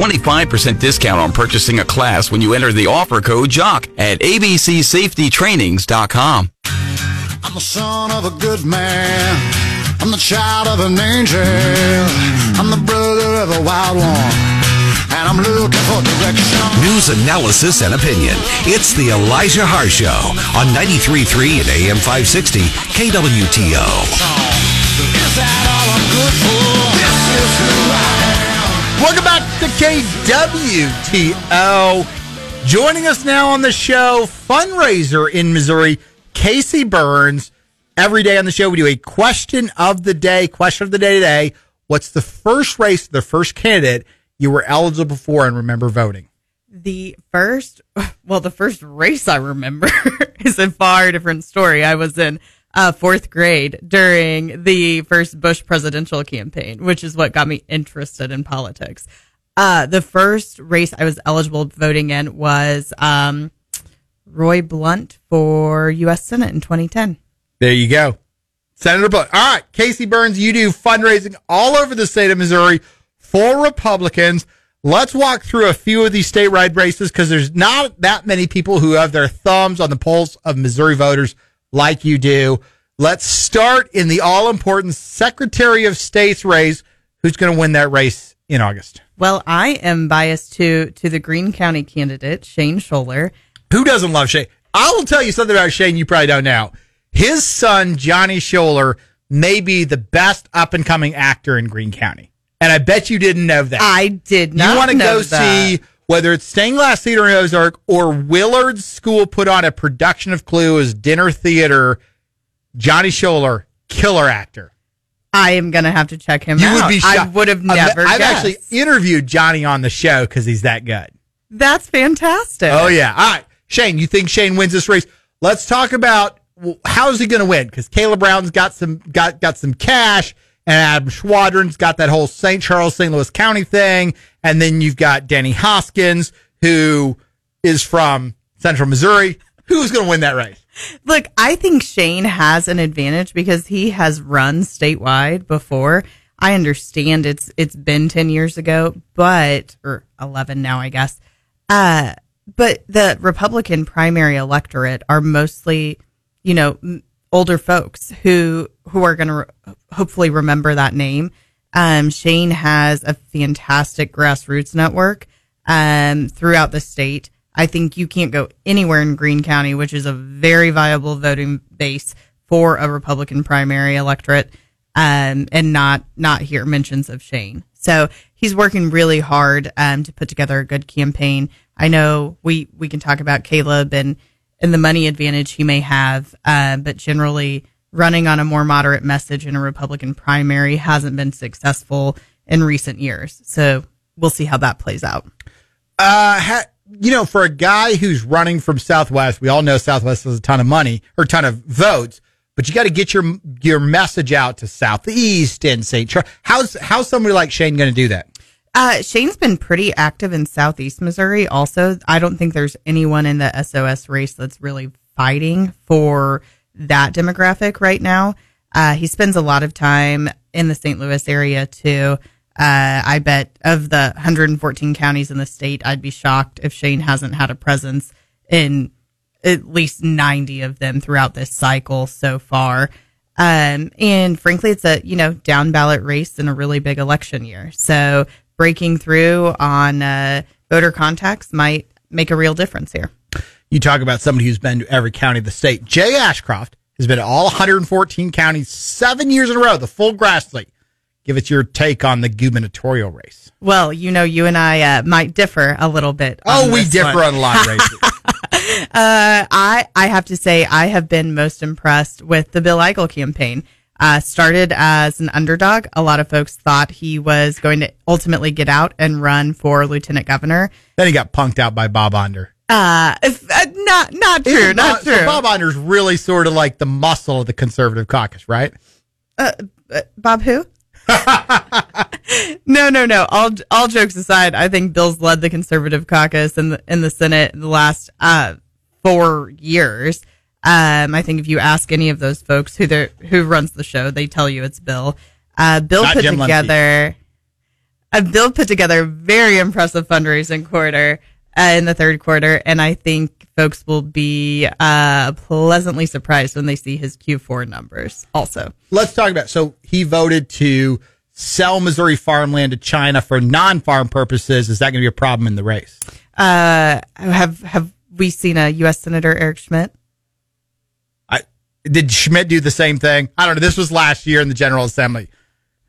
25% discount on purchasing a class when you enter the offer code JOCK at abcsafetytrainings.com. I'm the son of a good man. I'm the child of an angel. I'm the brother of a wild one. And I'm looking for direction. News, analysis, and opinion. It's the Elijah Haahr Show on 93.3 and AM 560 KWTO. Is that all I'm good for? This is who I am. Welcome back to KWTO. Joining us now on the show, fundraiser in Missouri, Casey Burns. Every day on the show, we do a question of the day. Question of the day today. What's the first race, the first candidate you were eligible for and remember voting? The first, well, the first race I remember is a far different story. I was in uh, fourth grade during the first Bush presidential campaign, which is what got me interested in politics. Uh, the first race I was eligible voting in was um, Roy Blunt for U.S. Senate in 2010. There you go. Senator Blunt. All right, Casey Burns, you do fundraising all over the state of Missouri for Republicans. Let's walk through a few of these statewide races because there's not that many people who have their thumbs on the pulse of Missouri voters like you do. Let's start in the all important Secretary of State's race. Who's going to win that race in August? Well, I am biased to to the Greene County candidate Shane Schoeller. Who doesn't love Shane? I will tell you something about Shane you probably don't know. His son, Johnny Schoeller, may be the best up and coming actor in Greene County. And I bet you didn't know that. I did not. you want to go that. see whether it's Stained Glass Theater in Ozark or Willard's School put on a production of Clue as dinner theater. Johnny Schoeller, killer actor. I am gonna have to check him You out. would be shocked. I would have I've- never. I've guessed. actually interviewed Johnny on the show because he's that good. That's fantastic. Oh yeah. All right, Shane. You think Shane wins this race? Let's talk about how's he going to win? Because Caleb Rowden's got some got got some cash, and Adam Schwadron's got that whole St. Charles, St. Louis County thing, and then you've got Denny Hoskins, who is from Central Missouri. Who's going to win that race? Look, I think Shane has an advantage because he has run statewide before. I understand it's it's been 10 years ago, but or 11 now, I guess. Uh but the Republican primary electorate are mostly, you know, older folks who who are going to re- hopefully remember that name. Um, Shane has a fantastic grassroots network um, throughout the state. I think you can't go anywhere in Greene County, which is a very viable voting base for a Republican primary electorate, um, and not not hear mentions of Shane. So he's working really hard um, to put together a good campaign. I know we we can talk about Caleb and and the money advantage he may have, uh, but generally running on a more moderate message in a Republican primary hasn't been successful in recent years. So we'll see how that plays out. Uh, ha, you know, for a guy who's running from Southwest, we all know Southwest has a ton of money or a ton of votes, but you got to get your your message out to Southeast and St. Charles. How's how's somebody like Shane going to do that? Uh, Shane's been pretty active in Southeast Missouri. Also, I don't think there's anyone in the SOS race that's really fighting for that demographic right now. Uh, he spends a lot of time in the St. Louis area too. Uh, I bet of the 114 counties in the state, I'd be shocked if Shane hasn't had a presence in at least 90 of them throughout this cycle so far. Um, and frankly, it's a, you know, down ballot race in a really big election year. So breaking through on, uh, voter contacts might make a real difference here. You talk about somebody who's been to every county of the state. Jay Ashcroft has been to all 114 counties seven years in a row, the full Grassley. Give us your take on the gubernatorial race. Well, you know, you and I, uh, might differ a little bit. Oh, we differ one. on a lot of races. Uh, I I have to say I have been most impressed with the Bill Eigel campaign. Uh, started as an underdog. A lot of folks thought he was going to ultimately get out and run for lieutenant governor. then he got punked out by Bob Onder. Uh, if, uh not not true, not Bob- so true. Bob Onder's really sort of like the muscle of the conservative caucus, right? uh, uh, Bob who? no, no, no. All all jokes aside, I think Bill's led the conservative caucus in the in the Senate in the last uh, four years. Um, I think if you ask any of those folks who they who runs the show, they tell you it's Bill. Uh, Bill Not put Jim together. uh, Bill put together a very impressive fundraising quarter uh, in the third quarter, and I think folks will be uh, pleasantly surprised when they see his Q4 numbers. Also, Let's talk about. So he voted to sell Missouri farmland to China for non-farm purposes. Is that going to be a problem in the race? uh, have have we seen a U.S. Senator Eric Schmitt? I did Schmitt do the same thing? I don't know. This was last year in the General Assembly.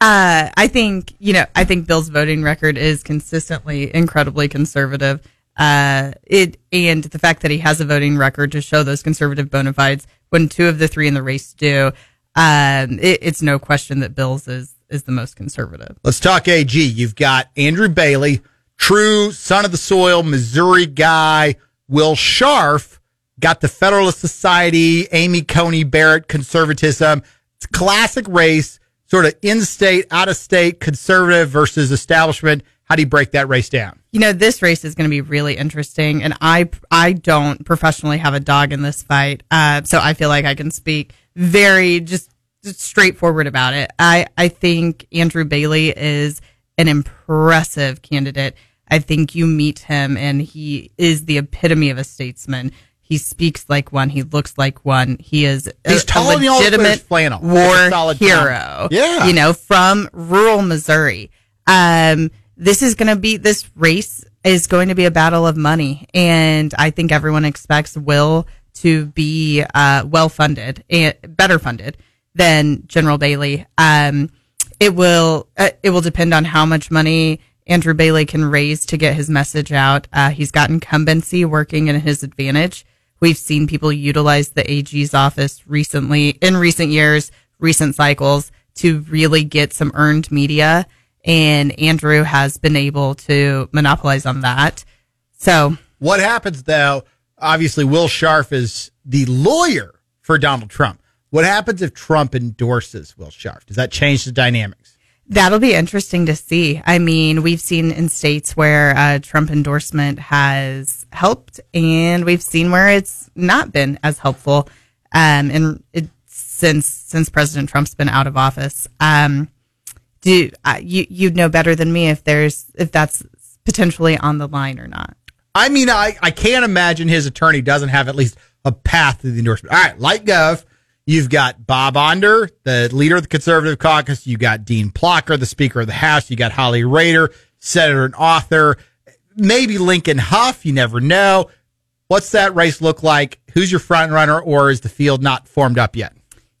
Uh, I think you know. I think Bill's voting record is consistently incredibly conservative. Uh, it and the fact that he has a voting record to show those conservative bona fides when two of the three in the race do, um, it, it's no question that Bill's is is the most conservative. Let's talk AG. You've got Andrew Bailey, true son of the soil, Missouri guy. Will Scharf got the Federalist Society, Amy Coney Barrett conservatism. It's classic race, sort of in state, out of state, conservative versus establishment. How do you break that race down? You know, this race is going to be really interesting, and I I don't professionally have a dog in this fight, uh, so I feel like I can speak very just, just straightforward about it. I I think Andrew Bailey is an impressive candidate. I think you meet him, and he is the epitome of a statesman. He speaks like one. He looks like one. He is a, He's a and he always wears legitimate flannel. A war solid hero. Yeah. you know, from rural Missouri. Um, this is going to be this race is going to be a battle of money, and I think everyone expects Will to be uh, well funded and better funded than General Bailey. Um, it will uh, it will depend on how much money Andrew Bailey can raise to get his message out. Uh, he's got incumbency working in his advantage. We've seen people utilize the AG's office recently in recent years, recent cycles to really get some earned media. And Andrew has been able to monopolize on that. So What happens though? Obviously, Will Scharf is the lawyer for Donald Trump. What happens if Trump endorses Will Scharf? Does that change the dynamics? That'll be interesting to see. I mean, we've seen in states where uh, Trump endorsement has helped, and we've seen where it's not been as helpful. Um, and it, since since President Trump's been out of office, um, do uh, you you'd know better than me if there's if that's potentially on the line or not? I mean, I, I can't imagine his attorney doesn't have at least a path to the endorsement. All right, like Gov, you've got Bob Onder, the leader of the conservative caucus. You got Dean Plocher, the Speaker of the House. You got Holly Rehder, senator and author. Maybe Lincoln Hough. You never know. What's that race look like? Who's your front runner, or is the field not formed up yet?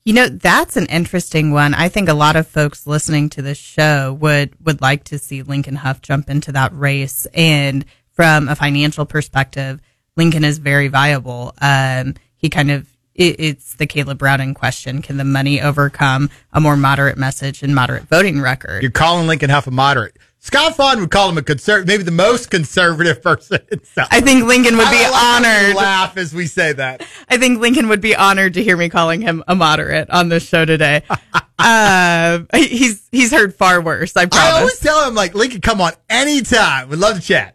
You know, that's an interesting one. I think a lot of folks listening to this show would would like to see Lincoln Hough jump into that race. And from a financial perspective, Lincoln is very viable. Um, he kind of it, it's the Caleb Browning question: Can the money overcome a more moderate message and moderate voting record? You're calling Lincoln Hough a moderate. Scott Fawn would call him a conservative, maybe the most conservative person. in South- I think Lincoln would be I like how you honored. Laugh as we say that. I think Lincoln would be honored to hear me calling him a moderate on this show today. uh, he's he's heard far worse. I promise. I always tell him like Lincoln, come on anytime. We'd love to chat.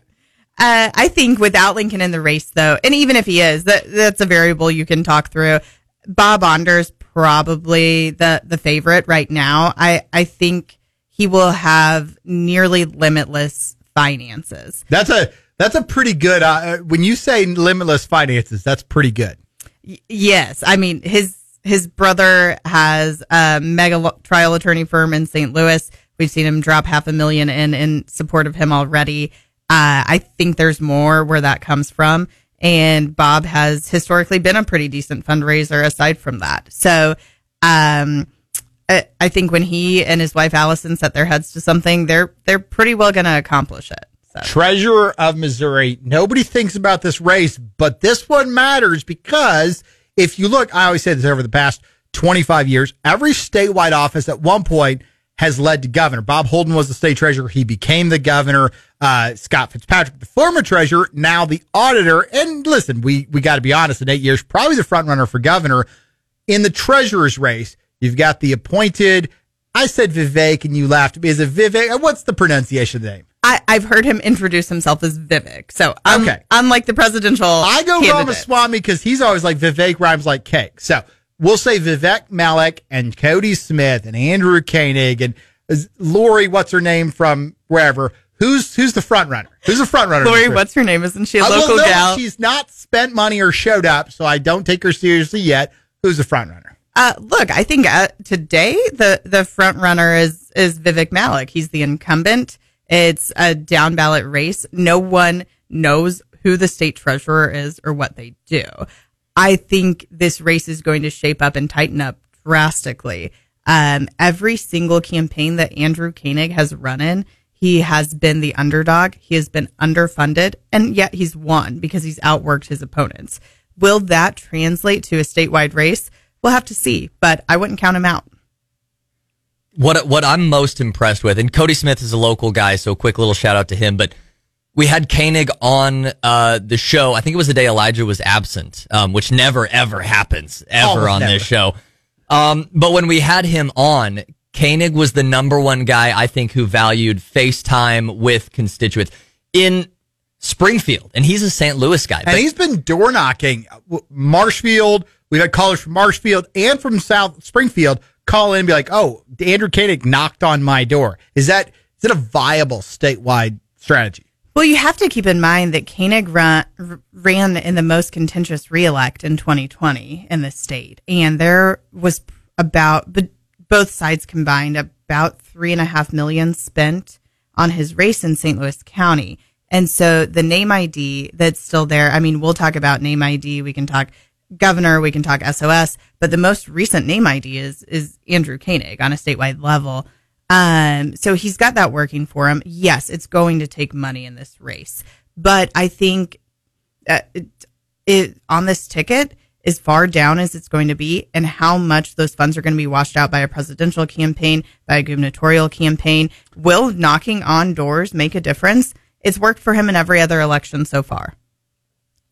Uh, I think without Lincoln in the race, though, and even if he is, that that's a variable you can talk through. Bob Onder's probably the the favorite right now. I I think he will have nearly limitless finances. That's a that's a pretty good. Uh, when you say limitless finances, that's pretty good. Y- yes, I mean his his brother has a mega lo- trial attorney firm in St. Louis. We've seen him drop half a million in in support of him already. Uh, I think there's more where that comes from. And Bob has historically been a pretty decent fundraiser aside from that. So, um, I, think when he and his wife Allison set their heads to something, they're, they're pretty well going to accomplish it. So. Treasurer of Missouri. Nobody thinks about this race, but this one matters because if you look, I always say this over the past 25 years, every statewide office at one point has led to governor. Bob Holden was the state treasurer. He became the governor. Uh, Scott Fitzpatrick, the former treasurer, now the auditor. And listen, we, we got to be honest, in eight years, probably the front runner for governor. In the treasurer's race, you've got the appointed. I said Vivek and you laughed. Is it Vivek? What's the pronunciation of the name? I, I've heard him introduce himself as Vivek. So, um, Okay. unlike the presidential, I go candidate. Ramaswamy because he's always like Vivek rhymes like cake. So we'll say Vivek Malik and Cody Smith and Andrew Koenig and Lori, what's her name from wherever. Who's who's the front runner? Who's the front runner? Lori, what's her name? Isn't she a I local gal? She's not spent money or showed up, so I don't take her seriously yet. Who's the front runner? Uh, look, I think uh, today the the front runner is is Vivek Malik. He's the incumbent. It's a down ballot race. No one knows who the state treasurer is or what they do. I think this race is going to shape up and tighten up drastically. Um, every single campaign that Andrew Koenig has run in, he has been the underdog. He has been underfunded, and yet he's won because he's outworked his opponents. Will that translate to a statewide race? We'll have to see, but I wouldn't count him out. what what I'm most impressed with, and Cody Smith is a local guy, so quick little shout out to him. But we had Koenig on uh, the show. I think it was the day Elijah was absent, um, which never ever happens ever Almost on never. this show. Um, but when we had him on, Koenig was the number one guy I think who valued FaceTime with constituents in Springfield, and he's a St. Louis guy. And But- he's been door knocking Marshfield. We've had callers from Marshfield and from South Springfield call in and be like, "Oh, Andrew Koenig knocked on my door." Is that is it a viable statewide strategy? Well, you have to keep in mind that Koenig run, ran in the most contentious reelect in 2020 in the state, and there was about both sides combined about three and a half million spent on his race in St. Louis County. And so the name ID that's still there. I mean, we'll talk about name ID. We can talk governor. We can talk SOS. But the most recent name ID is is Andrew Koenig on a statewide level. Um, so he's got that working for him. Yes, it's going to take money in this race, but I think uh, it, it on this ticket as far down as it's going to be, and how much those funds are going to be washed out by a presidential campaign, by a gubernatorial campaign. Will knocking on doors make a difference? It's worked for him in every other election so far.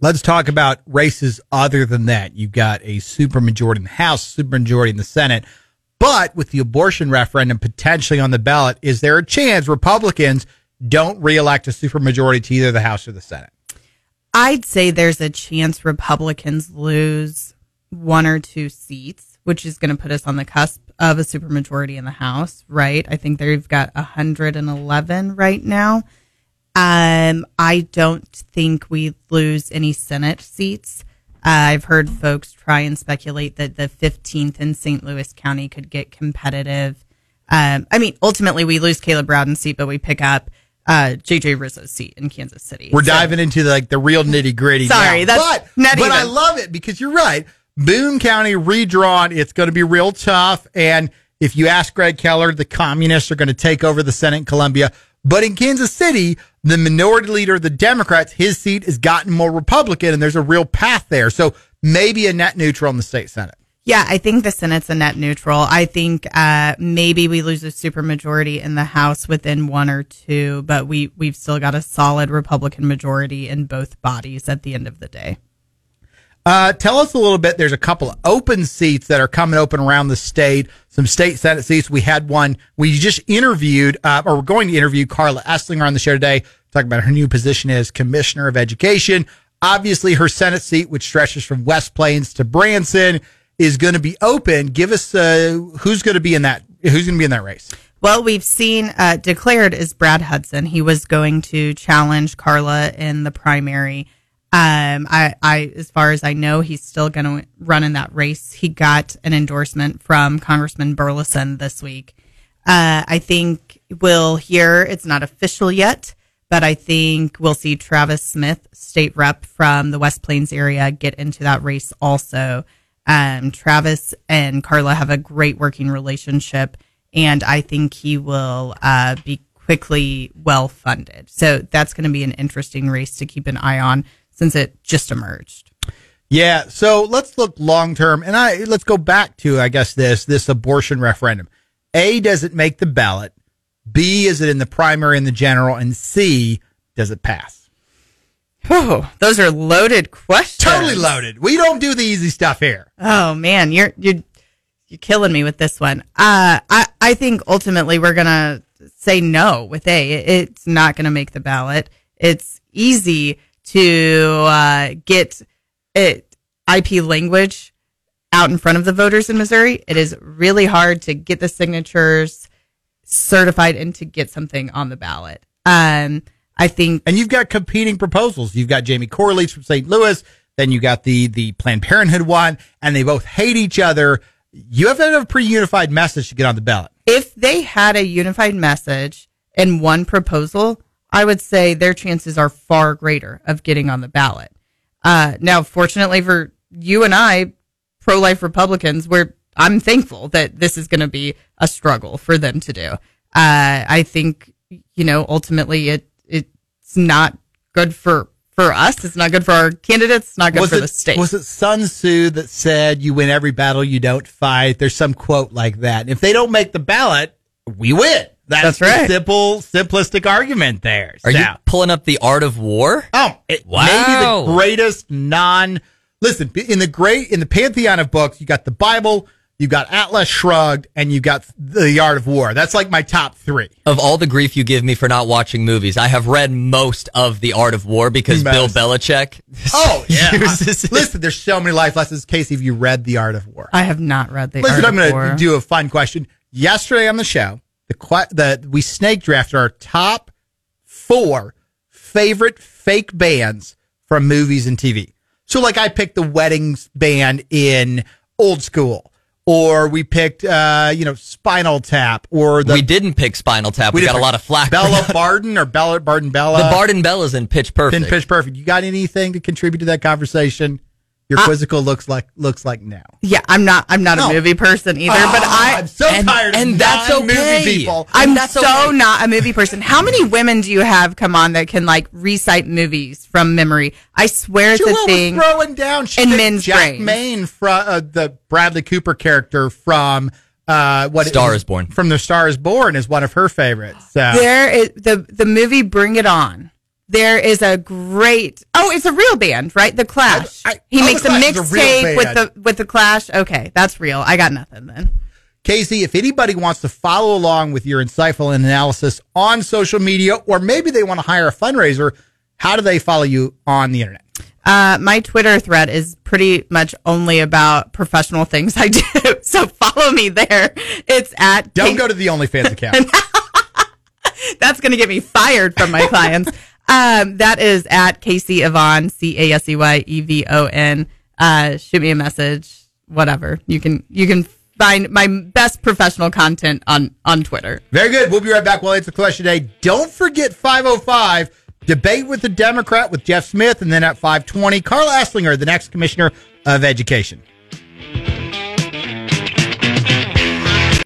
Let's talk about races other than that. You've got a supermajority in the House, supermajority in the Senate. But with the abortion referendum potentially on the ballot, is there a chance Republicans don't reelect a supermajority to either the House or the Senate? I'd say there's a chance Republicans lose one or two seats, which is going to put us on the cusp of a supermajority in the House, right? I think they've got 111 right now. Um, I don't think we lose any Senate seats. Uh, I've heard folks try and speculate that the 15th in St. Louis County could get competitive. Um, I mean, ultimately we lose Caleb Rowden's seat, but we pick up uh, JJ Rizzo's seat in Kansas City. We're So- diving into like the real nitty gritty. Sorry, now. that's but not but I love it because you're right. Boone County redrawn. It's going to be real tough. And if you ask Greg Keller, the communists are going to take over the Senate in Columbia. But in Kansas City, the minority leader of the Democrats, his seat has gotten more Republican, and there's a real path there. So maybe a net neutral in the state Senate. Yeah, I think the Senate's a net neutral. I think uh, maybe we lose a supermajority in the House within one or two, but we we've still got a solid Republican majority in both bodies at the end of the day. Uh, tell us a little bit. There's a couple of open seats that are coming open around the state. Some state senate seats. We had one. We just interviewed, uh, or we're going to interview Karla Eslinger on the show today, talking about her new position as commissioner of education. Obviously, her senate seat, which stretches from West Plains to Branson, is going to be open. Give us uh, who's going to be in that. Who's going to be in that race? Well, we've seen uh, declared is Brad Hudson. He was going to challenge Karla in the primary. Um, I, I, as far as I know, he's still going to run in that race. He got an endorsement from Congressman Burlison this week. Uh, I think we'll hear it's not official yet, but I think we'll see Travis Smith, state rep from the West Plains area, get into that race also. Um, Travis and Karla have a great working relationship, and I think he will uh, be quickly well funded. So that's going to be an interesting race to keep an eye on since it just emerged. Yeah, so let's look long term, and I let's go back to I guess this this abortion referendum. A does it make the ballot? B is it in the primary and the general? And C does it pass? Oh, those are loaded questions. Totally loaded. We don't do the easy stuff here. Oh man, you're you're you're killing me with this one. Uh, I I think ultimately we're gonna say no with A. It's not gonna make the ballot. It's easy to uh, get it IP language out in front of the voters in Missouri. It is really hard to get the signatures. certified and to get something on the ballot. Um, I think And you've got competing proposals. You've got Jamie Corley's from St. Louis. Then you got the the Planned Parenthood one, and they both hate each other. You have to have a pretty unified message to get on the ballot. if they had a unified message and one proposal, I would say their chances are far greater of getting on the ballot. Uh, now, fortunately for you and I, pro life Republicans, we're I'm thankful that this is going to be a struggle for them to do. Uh, I think you know ultimately it it's not good for for us. It's not good for our candidates. It's not good for it the state. was it Sun Tzu that said you win every battle you don't fight? There's some quote like that. If they don't make the ballot, we win. That's, That's the right. simple, simplistic argument there. Are So- you pulling up the art of war? Oh, it Wow. maybe the greatest non. Listen, in the great in the pantheon of books, you got the Bible, you got Atlas Shrugged, and you got the Art of War. That's like my top three. Of all the grief you give me for not watching movies, I have read most of The Art of War because Bill Most. Belichick. Oh yeah. uses it. Listen, there's so many life lessons. Casey, have you read the Art of War? I have not read the. Listen, Art I'm going to do a fun question. Yesterday on the show, the we snake drafted our top four favorite fake bands from movies and TV. So, like, I picked the weddings band in Old School, or we picked, uh, you know, Spinal Tap, or the we didn't pick Spinal Tap. We, did got a lot of flack. Bella. Barden or Bella Barden Bella. the Barden Bella's in Pitch Perfect. Pin Pitch Perfect. You got anything to contribute to that conversation? Your quizzical looks like looks like now. Yeah, I'm not. I'm not No. a movie person either. but I, I'm so and- tired and of that's non-movie okay. people. I'm that's so okay. not a movie person. How many women do you have come on that can like recite movies from memory? I swear it's Jewel a thing. was throwing down she in picked men's Jack brains. Maine from uh, the Bradley Cooper character from uh, what Star is Born. from the Star is Born is one of her favorites. So There is the the movie Bring It On. There is a great. Oh, it's a real band, right? The Clash. I- I- he oh, makes a Clash is a mixtape with the with the Clash. Okay, that's real. I got nothing then. Casey, if anybody wants to follow along with your insightful analysis on social media, or maybe they want to hire a fundraiser, how do they follow you on the internet? Uh, my Twitter thread is pretty much only about professional things I do. So follow me there. It's at Don't Kate- go to the OnlyFans account. That's going to get me fired from my clients. Um, that is at Casey Yvonne, C A S E Y E V O N. Uh, shoot me a message, whatever. You can, you can find my best professional content on, on Twitter. Very good. We'll be right back. We'll answer the question today. Don't forget 505 debate with the Democrat with Jeff Smith, and then at 520, Carl Eslinger, the next commissioner of education.